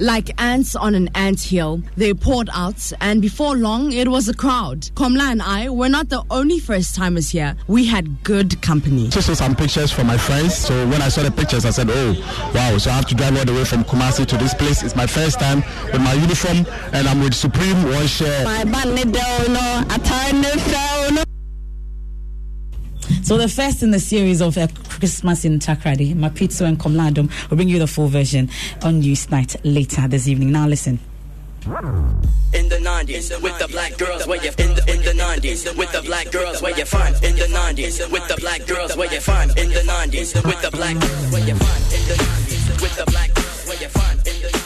Like ants on an ant hill, they poured out, and before long, it was a crowd. Komla and I were not the only first timers here. We had good company. Just saw some pictures from my friends. So when I saw the pictures, I said, oh, wow. So I have to drive all the way from Kumasi to this place. It's my first time with my uniform, and I'm with Supreme One Share. My so the first in the series of uh, Christmas in Takoradi, Mapitso and Komladum, will bring you the full version on Newsnight later this evening. Now listen. In the 90s, with the black girls where you in the in the 90s, with the black girls where you find in the 90s, with the black girls where you find in the 90s, with the black girls where you find in the 90s, with the black girls where you find in the 90s.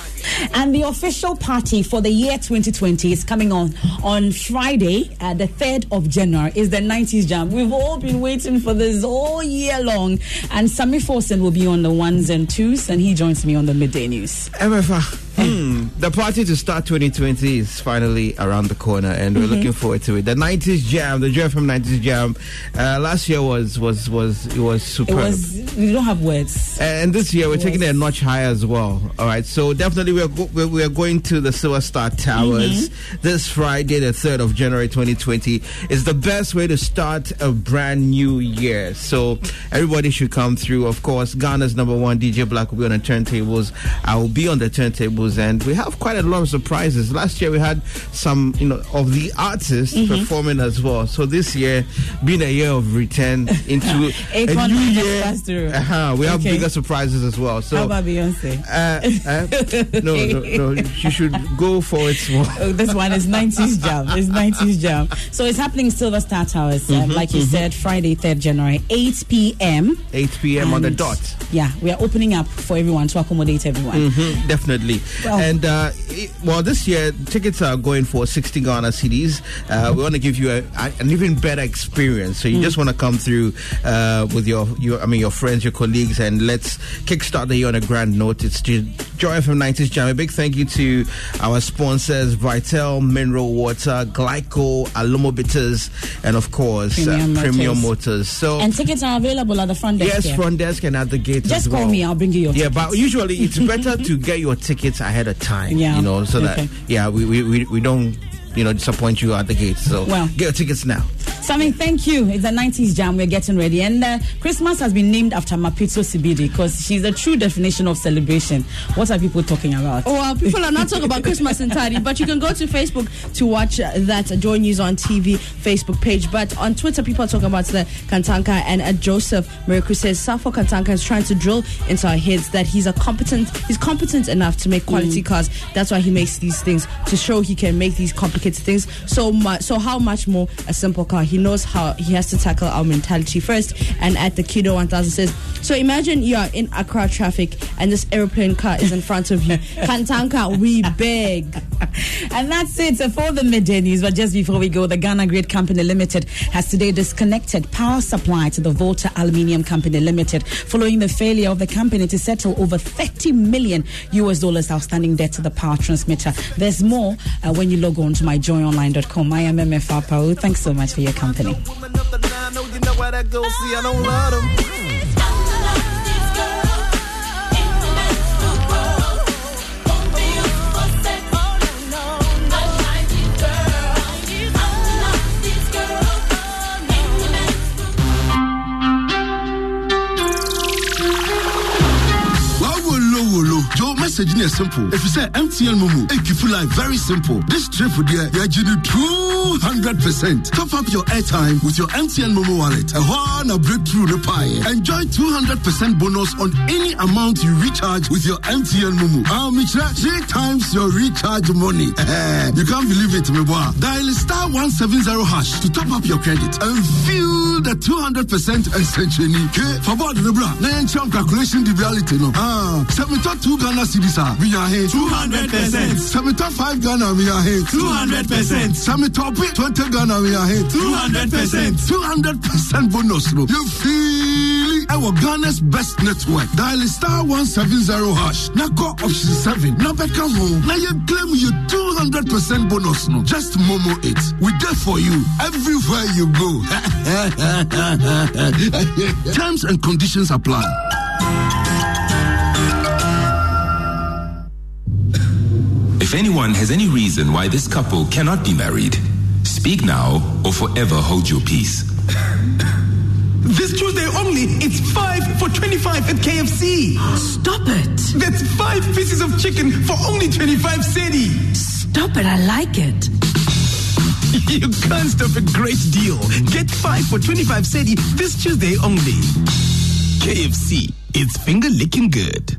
And the official party for the year 2020 is coming on on Friday, uh, the 3rd of January, is the 90s Jam. We've all been waiting for this all year long. And Sammy Forson will be on the ones and twos, and he joins me on the midday news. Emefa. Hmm. The party to start 2020 is finally around the corner, and we're mm-hmm. looking forward to it. The 90s Jam, the Joy FM 90s Jam, uh, last year was was was it was superb. It was. We don't have words. And this year we're it taking was. it a notch higher as well. All right, so definitely we're go- we're going to the Silver Star Towers mm-hmm. this Friday, the 3rd of January 2020. It's the best way to start a brand new year. So everybody should come through. Of course, Ghana's number one DJ Black will be on the turntables. I will be on the turntables and we have quite a lot of surprises. Last year we had some, you know, of the artists mm-hmm. performing as well. So this year, being a year of return into a new year, uh-huh, we have okay. bigger surprises as well. So how about Beyonce? Uh, uh, no, no, no. She should go for it more. Oh, this one is 90s jam. It's 90s jam. So it's happening Silver Star Towers, um, mm-hmm, like you mm-hmm. said, Friday, 3rd January, 8 p.m. 8 p.m. on the dot. Yeah, we are opening up for everyone to accommodate everyone. Mm-hmm, definitely. And uh, it, well, this year tickets are going for 60 Ghana cedis. Uh, we want to give you a, an even better experience. So you mm. just want to come through uh, with your, your, I mean, your friends, your colleagues, and let's kickstart the year on a grand note. It's Joy FM 90s Jam. A big thank you to our sponsors, Vitel, Mineral Water, Glyco, Alomo Bitters, and of course, uh, Premium, Motors. Premium Motors. So and tickets are available at the front desk. Yes, here. front desk and at the gate. Just call me. I'll bring you your. Yeah, tickets. but usually it's better to get your tickets ahead of time. Yeah. You know, so okay. that yeah, we, we, we we don't you know, disappoint you at the gate. So well, get your tickets now. Sammy, thank you. It's a 90s jam. We're getting ready. And uh, Christmas has been named after Mapitso Sibidi because she's a true definition of celebration. What are people talking about? Oh, well, people are not talking about Christmas entirely, but you can go to Facebook to watch uh, that Joy News on TV Facebook page. But on Twitter, people are talking about the Kantanka and uh, Joseph Miracle says Safo Kantanka is trying to drill into our heads that he's a competent, he's competent enough to make quality mm. cars. That's why he makes these things to show he can make these complicated things so much. So how much more a simple car? He knows how he has to tackle our mentality first. And at the Kido 1000 says, so imagine you are in Accra traffic and this airplane car is in front of you. Kantanka, we beg. and that's it for the midday news. But just before we go, the Ghana Grid Company Limited has today disconnected power supply to the Volta Aluminium Company Limited following the failure of the company to settle over 30 million US dollars outstanding debt to the power transmitter. There's more uh, when you log on to myjoyonline.com. I am Emefa Apawu. Thanks so much for your company company. Woman of the nine, oh, you know how that goes. See, I don't love them. Simple. If you say mtn momo ekifu life very simple. This trip there yɛgye ne 200 percent. Top up your airtime with your mtn momo wallet. A na breakthrough ne paeɛ enjoy 200 percent bonus on any amount you recharge with your mtn momo. Ah mekyerɛ three times your recharge money. You can't believe it me boy. Dial star 170 hash to top up your credit and feel the 200 percent essentially ke for board ne bra na yɛnkyerɛ calculation the reality no. Ah sɛ metɔ 2 ghana cedis a menya he 200 percent. Sɛ metɔ 5 ghana menya he 200 percent. Sɛ metɔpe 20 ghana menya he 200 percent. 200 percent bonus no you feel ɛwɔ ghana's best network. Dial star 170 hash. Na kɔ option 7 na bɛka Now you claim you 200 percent bonus no. Just momo it. We there for you. Everywhere you go. Terms and conditions apply If anyone has any reason why this couple cannot be married, speak now or forever hold your peace. This Tuesday only, it's 5 for 25 at KFC. Stop it. That's 5 pieces of chicken for only 25 cedi. Stop it. I like it. You can't stop a great deal. Get 5 for 25 cedi this Tuesday only. KFC, it's finger licking good.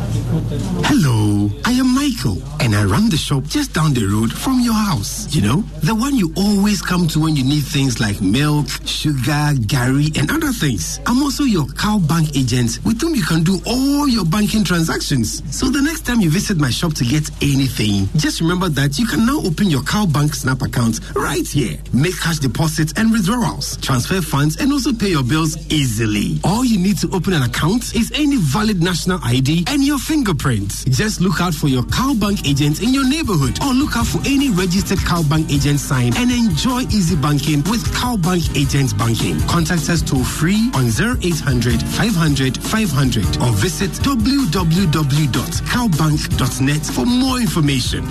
Hello, I am Michael, and I run the shop just down the road from your house. You know, the one you always come to when you need things like milk, sugar, gari, and other things. I'm also your CalBank agent with whom you can do all your banking transactions. So the next time you visit my shop to get anything, just remember that you can now open your CalBank snap account right here. Make cash deposits and withdrawals, transfer funds, and also pay your bills easily. All you need to open an account is any valid national ID and your fingerprints. Just look out for your CalBank agent in your neighborhood or look out for any registered CalBank agent sign and enjoy easy banking with CalBank Agent Banking. Contact us toll free on 0800 500 500 or visit www.calbank.net for more information.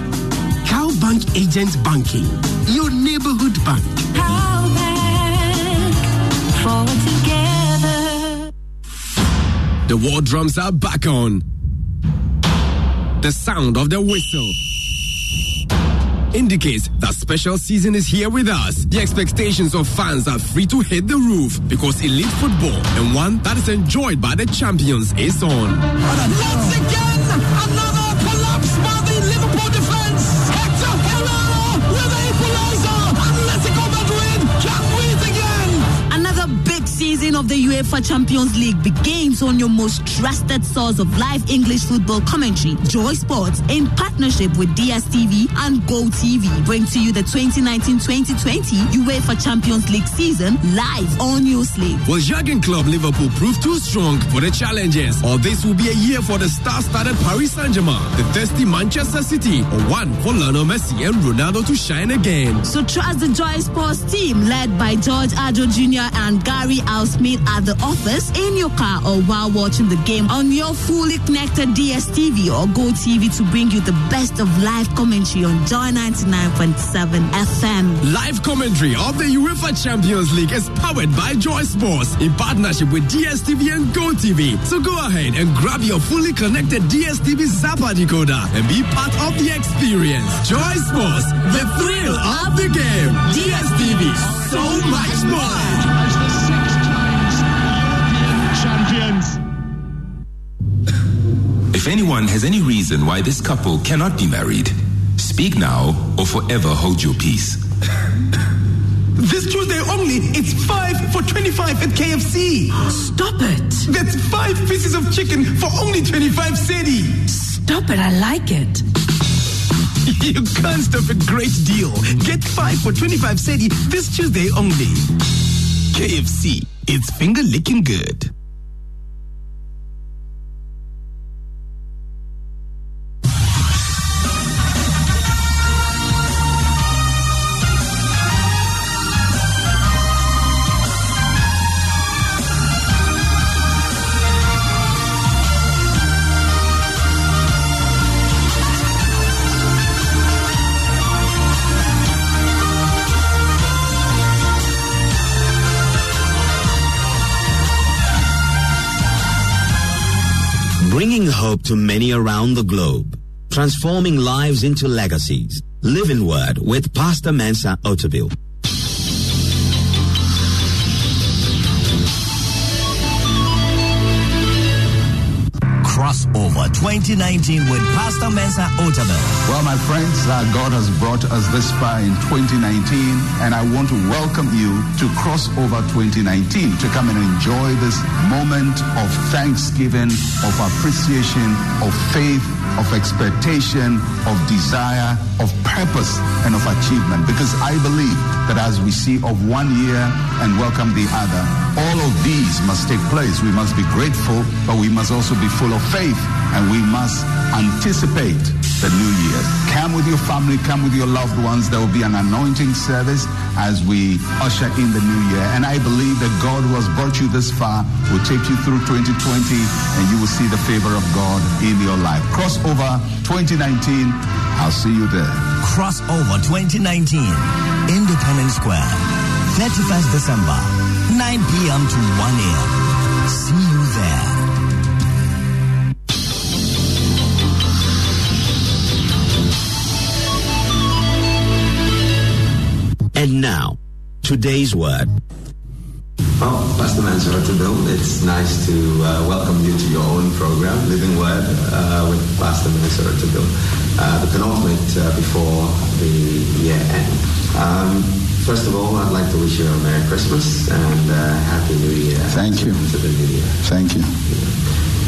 CalBank Agent Banking, your neighborhood bank. Forward together. The war drums are back on. The sound of the whistle indicates that special season is here with us. The expectations of fans are free to hit the roof because elite football and one that is enjoyed by the champions is on. Once again, another UEFA Champions League begins on your most trusted source of live English football commentary, Joy Sports, in partnership with DSTV and Go TV, Bring to you the 2019-2020 UEFA Champions League season live on your slate. Will Jurgen Klopp Liverpool prove too strong for the challenges? Or this will be a year for the star-studded Paris Saint-Germain, the thirsty Manchester City, or one for Lionel Messi and Ronaldo to shine again? So trust the Joy Sports team led by George Addo Jr. and Gary Al Smith at the office, in your car, or while watching the game on your fully connected DSTV or GoTV to bring you the best of live commentary on Joy 99.7 FM. Live commentary of the UEFA Champions League is powered by Joy Sports in partnership with DSTV and GoTV. So go ahead and grab your fully connected DSTV Zapper decoder and be part of the experience. Joy Sports, the thrill of the game. DSTV, so much more. Anyone has any reason why this couple cannot be married, speak now or forever hold your peace. This Tuesday only, it's 5 for 25 at KFC. Stop it. That's 5 pieces of chicken for only 25 cedi. Stop it. I like it. You can't stop a great deal. Get 5 for 25 cedi this Tuesday only. KFC, it's finger licking good. Hope to many around the globe. Transforming lives into legacies. Living Word with Pastor Mensa Otabil. Crossover 2019 with Pastor Mensa Otabil. Well, my friends, uh, God has brought us this far in 2019, and I want to welcome you to Crossover 2019 to come and enjoy this moment of thanksgiving, of appreciation, of faith, of expectation, of desire, of purpose, and of achievement. Because I believe that as we see of one year and welcome the other, all of these must take place. We must be grateful, but we must also be full of faith, and we must anticipate the new year. Come with your family, come with your loved ones. There will be an anointing service as we usher in the new year. And I believe that God who has brought you this far will take you through 2020 and you will see the favor of God in your life. Crossover 2019. I'll see you there. Crossover 2019, Independence Square, 31st December, 9 p.m. to 1 a.m. See And now, today's word. Well, Pastor Mensa Otabil, it's nice to uh, welcome you to your own program, Living Word, uh, with Pastor Mensa Otabil, uh, the penultimate uh, before the year end. Um, first of all, I'd like to wish you a Merry Christmas and uh, Happy New Year. Thank you. To the new year. Thank you.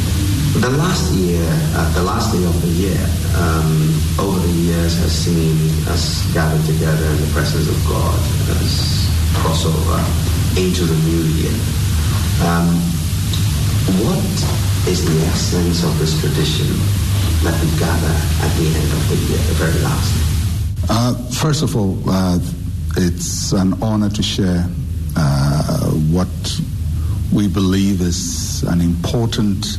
The last year, uh, the last day of the year, um, over the years has seen us gathered together in the presence of God as crossover into the new year. Um, what is the essence of this tradition that we gather at the end of the year, the very last? Uh, first of all, uh, it's an honor to share uh, what we believe is an important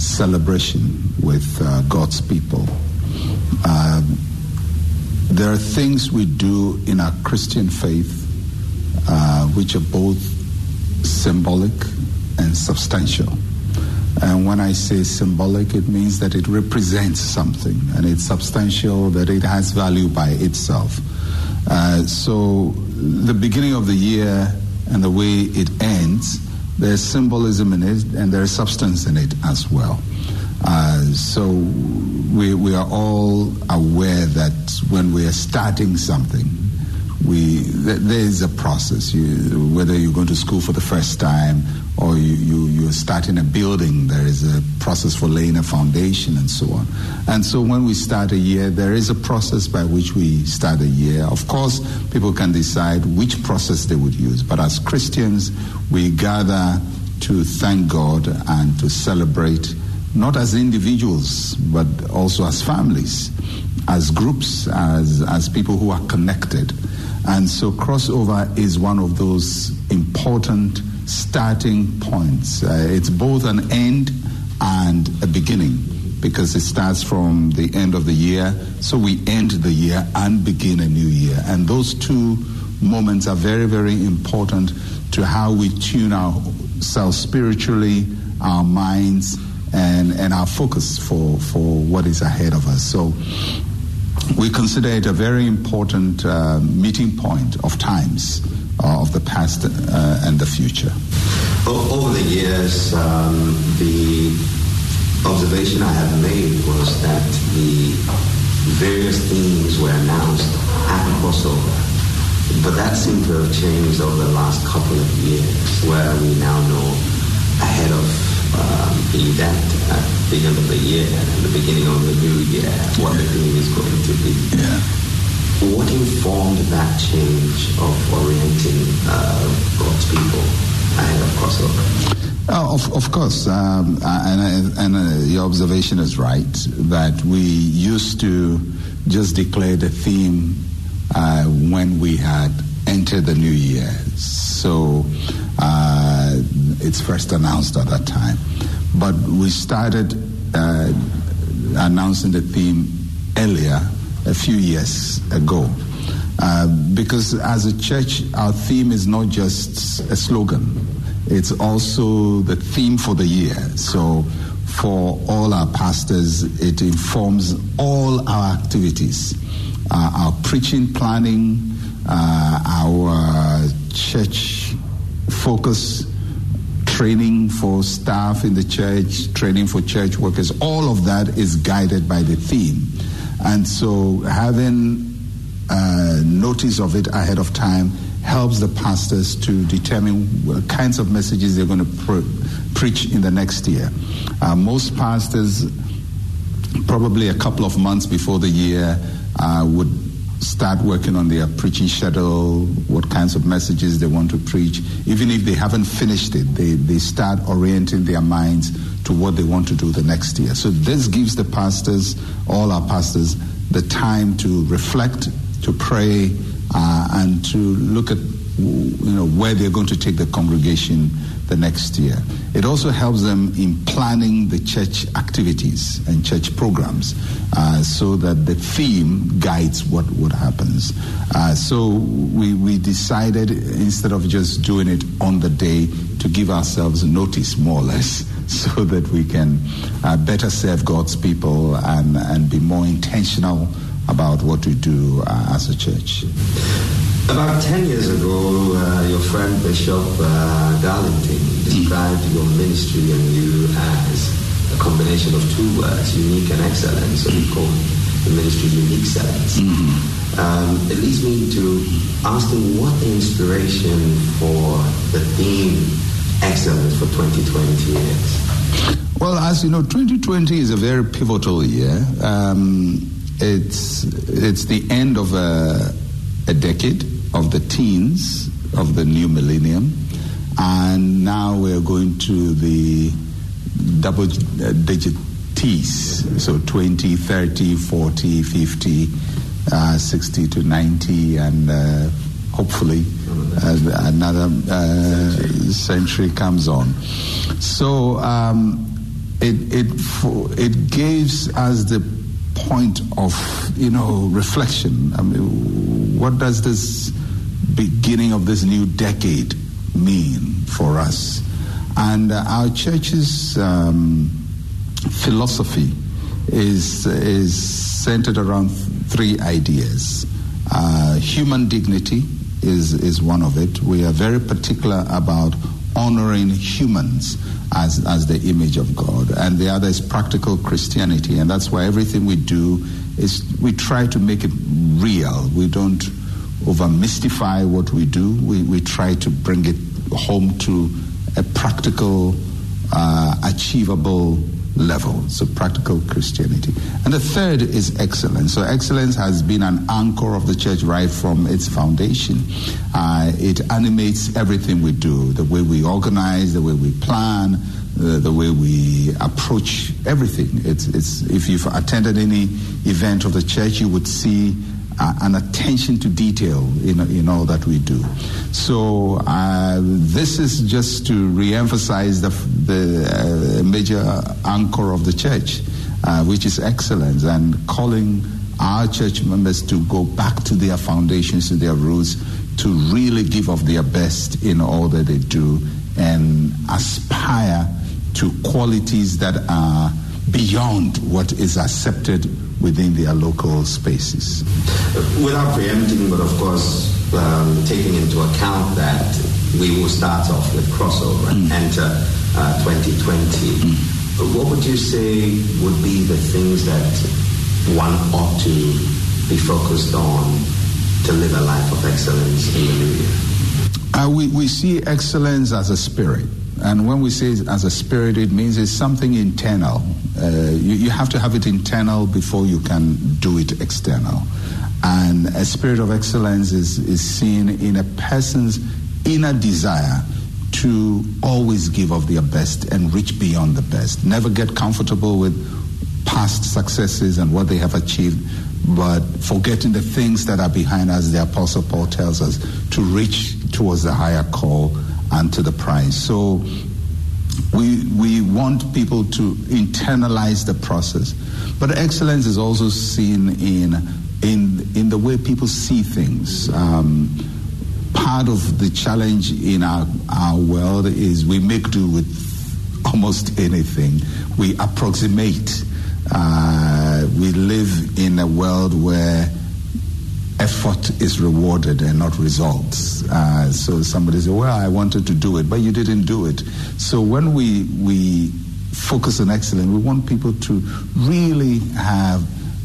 celebration with uh, God's people. Um, there are things we do in our Christian faith uh, which are both symbolic and substantial. And when I say symbolic, it means that it represents something, and it's substantial, that it has value by itself. Uh, so, the beginning of the year and the way it ends, there's symbolism in it, and there's substance in it as well. Uh, so, we, we are all aware that when we are starting something, we th- there is a process. You, whether you're going to school for the first time or you, you you're starting a building, there is a process for laying a foundation and so on. And so when we start a year, there is a process by which we start a year. Of course, people can decide which process they would use, but as Christians, we gather to thank God and to celebrate not as individuals, but also as families, as groups, as, as people who are connected. And so crossover is one of those important starting points. Uh, it's both an end and a beginning because it starts from the end of the year. So we end the year and begin a new year. And those two moments are very, very important to how we tune ourselves spiritually, our minds, and, and our focus for, for what is ahead of us. So we consider it a very important uh, meeting point of times of the past uh, and the future. Over the years, um, the observation I have made was that the various themes were announced at the crossover. But that seemed to have changed over the last couple of years, where we now know ahead of um, the event at the end of the year and the beginning of the new year what the theme is going to be. What informed that change of orienting uh, God's people ahead of crossover? Oh, of, of course, um, and, and uh, your observation is right that we used to just declare the theme uh, when we had entered the new year. So uh, it's first announced at that time. But we started uh, announcing the theme few years ago. Uh, because as a church, our theme is not just a slogan, it's also the theme for the year. So for all our pastors, it informs all our activities, uh, our preaching planning, uh, our church focus, training for staff in the church, training for church workers, all of that is guided by the theme. And so having uh, notice of it ahead of time helps the pastors to determine what kinds of messages they're going to pre- preach in the next year. Uh, most pastors, probably a couple of months before the year, uh, would start working on their preaching schedule, what kinds of messages they want to preach. Even if they haven't finished it, they, they start orienting their minds to what they want to do the next year. So this gives the pastors, all our pastors, the time to reflect, to pray, uh, and to look at you know where they're going to take the congregation the next year. It also helps them in planning the church activities and church programs uh, so that the theme guides what, what happens. Uh, so we, we decided instead of just doing it on the day to give ourselves notice more or less so that we can uh, better serve God's people and, and be more intentional about what we do uh, as a church. About 10 years ago, uh, your friend Bishop uh, Darlington described your ministry and you as a combination of two words, unique and excellent. So we call the ministry Unique Excellence. Um, it leads me to asking what the inspiration for the theme excellence for 2020 is. Well, as you know, 2020 is a very pivotal year. Um, it's it's the end of a, a decade of the teens of the new millennium, and now we're going to the double uh, digit T's. So 20, 30, 40, 50, uh, 60 to 90, and uh, hopefully uh, another century comes on. So um, it, it, it gives us the point of, you know, reflection. I mean, what does this beginning of this new decade mean for us? And uh, our church's um, philosophy is, is centered around three ideas. Uh, human dignity is, is one of it. We are very particular about honoring humans as, as the image of God. And the other is practical Christianity. And that's why everything we do is we try to make it real. We don't over mystify what we do. We, we try to bring it home to a practical, uh, achievable level. So practical Christianity. And the third is excellence. So excellence has been an anchor of the church right from its foundation. Uh, it animates everything we do, the way we organize, the way we plan, uh, the way we approach everything. It's, it's, if you've attended any event of the church, you would see uh, an attention to detail in, in all that we do. So uh, this is just to re-emphasize the, the uh, major anchor of the church, uh, which is excellence, and calling our church members to go back to their foundations, to their roots, to really give of their best in all that they do, and aspire to qualities that are beyond what is accepted within their local spaces. Without preempting, but of course, um, taking into account that we will start off with crossover and enter uh, 2020, what would you say would be the things that one ought to be focused on to live a life of excellence in the new year? Uh, we, we see excellence as a spirit. And when we say as a spirit, it means it's something internal. Uh, you, you have to have it internal before you can do it external. And a spirit of excellence is, is seen in a person's inner desire to always give of their best and reach beyond the best. Never get comfortable with past successes and what they have achieved, but forgetting the things that are behind us, the Apostle Paul tells us, to reach towards the higher call and to the prize. So we, we want people to internalize the process. But excellence is also seen in, in, in the way people see things. Um, part of the challenge in our, our world is we make do with almost anything. We approximate. Uh, we live in a world where effort is rewarded and not results. Uh, so somebody says, "Well, I wanted to do it, but you didn't do it." So when we we focus on excellence, we want people to really have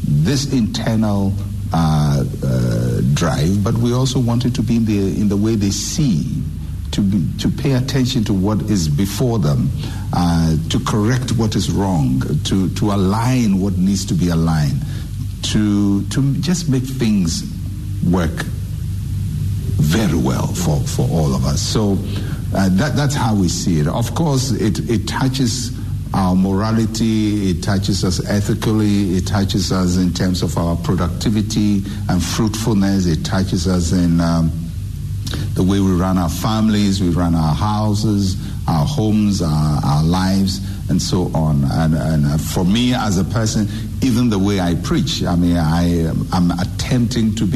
this internal uh, uh, drive, but we also want it to be in the in the way they see. To, be, to pay attention to what is before them, uh, to correct what is wrong, to, to align what needs to be aligned, to, to just make things work very well for, for all of us. So uh, that, that's how we see it. Of course, it, it touches our morality, it touches us ethically, it touches us in terms of our productivity and fruitfulness, it touches us in um, the way we run our families, we run our houses, our homes, our, our lives, and so on. And, and uh, for me as a person, even the way I preach, I mean, I, I'm attempting to be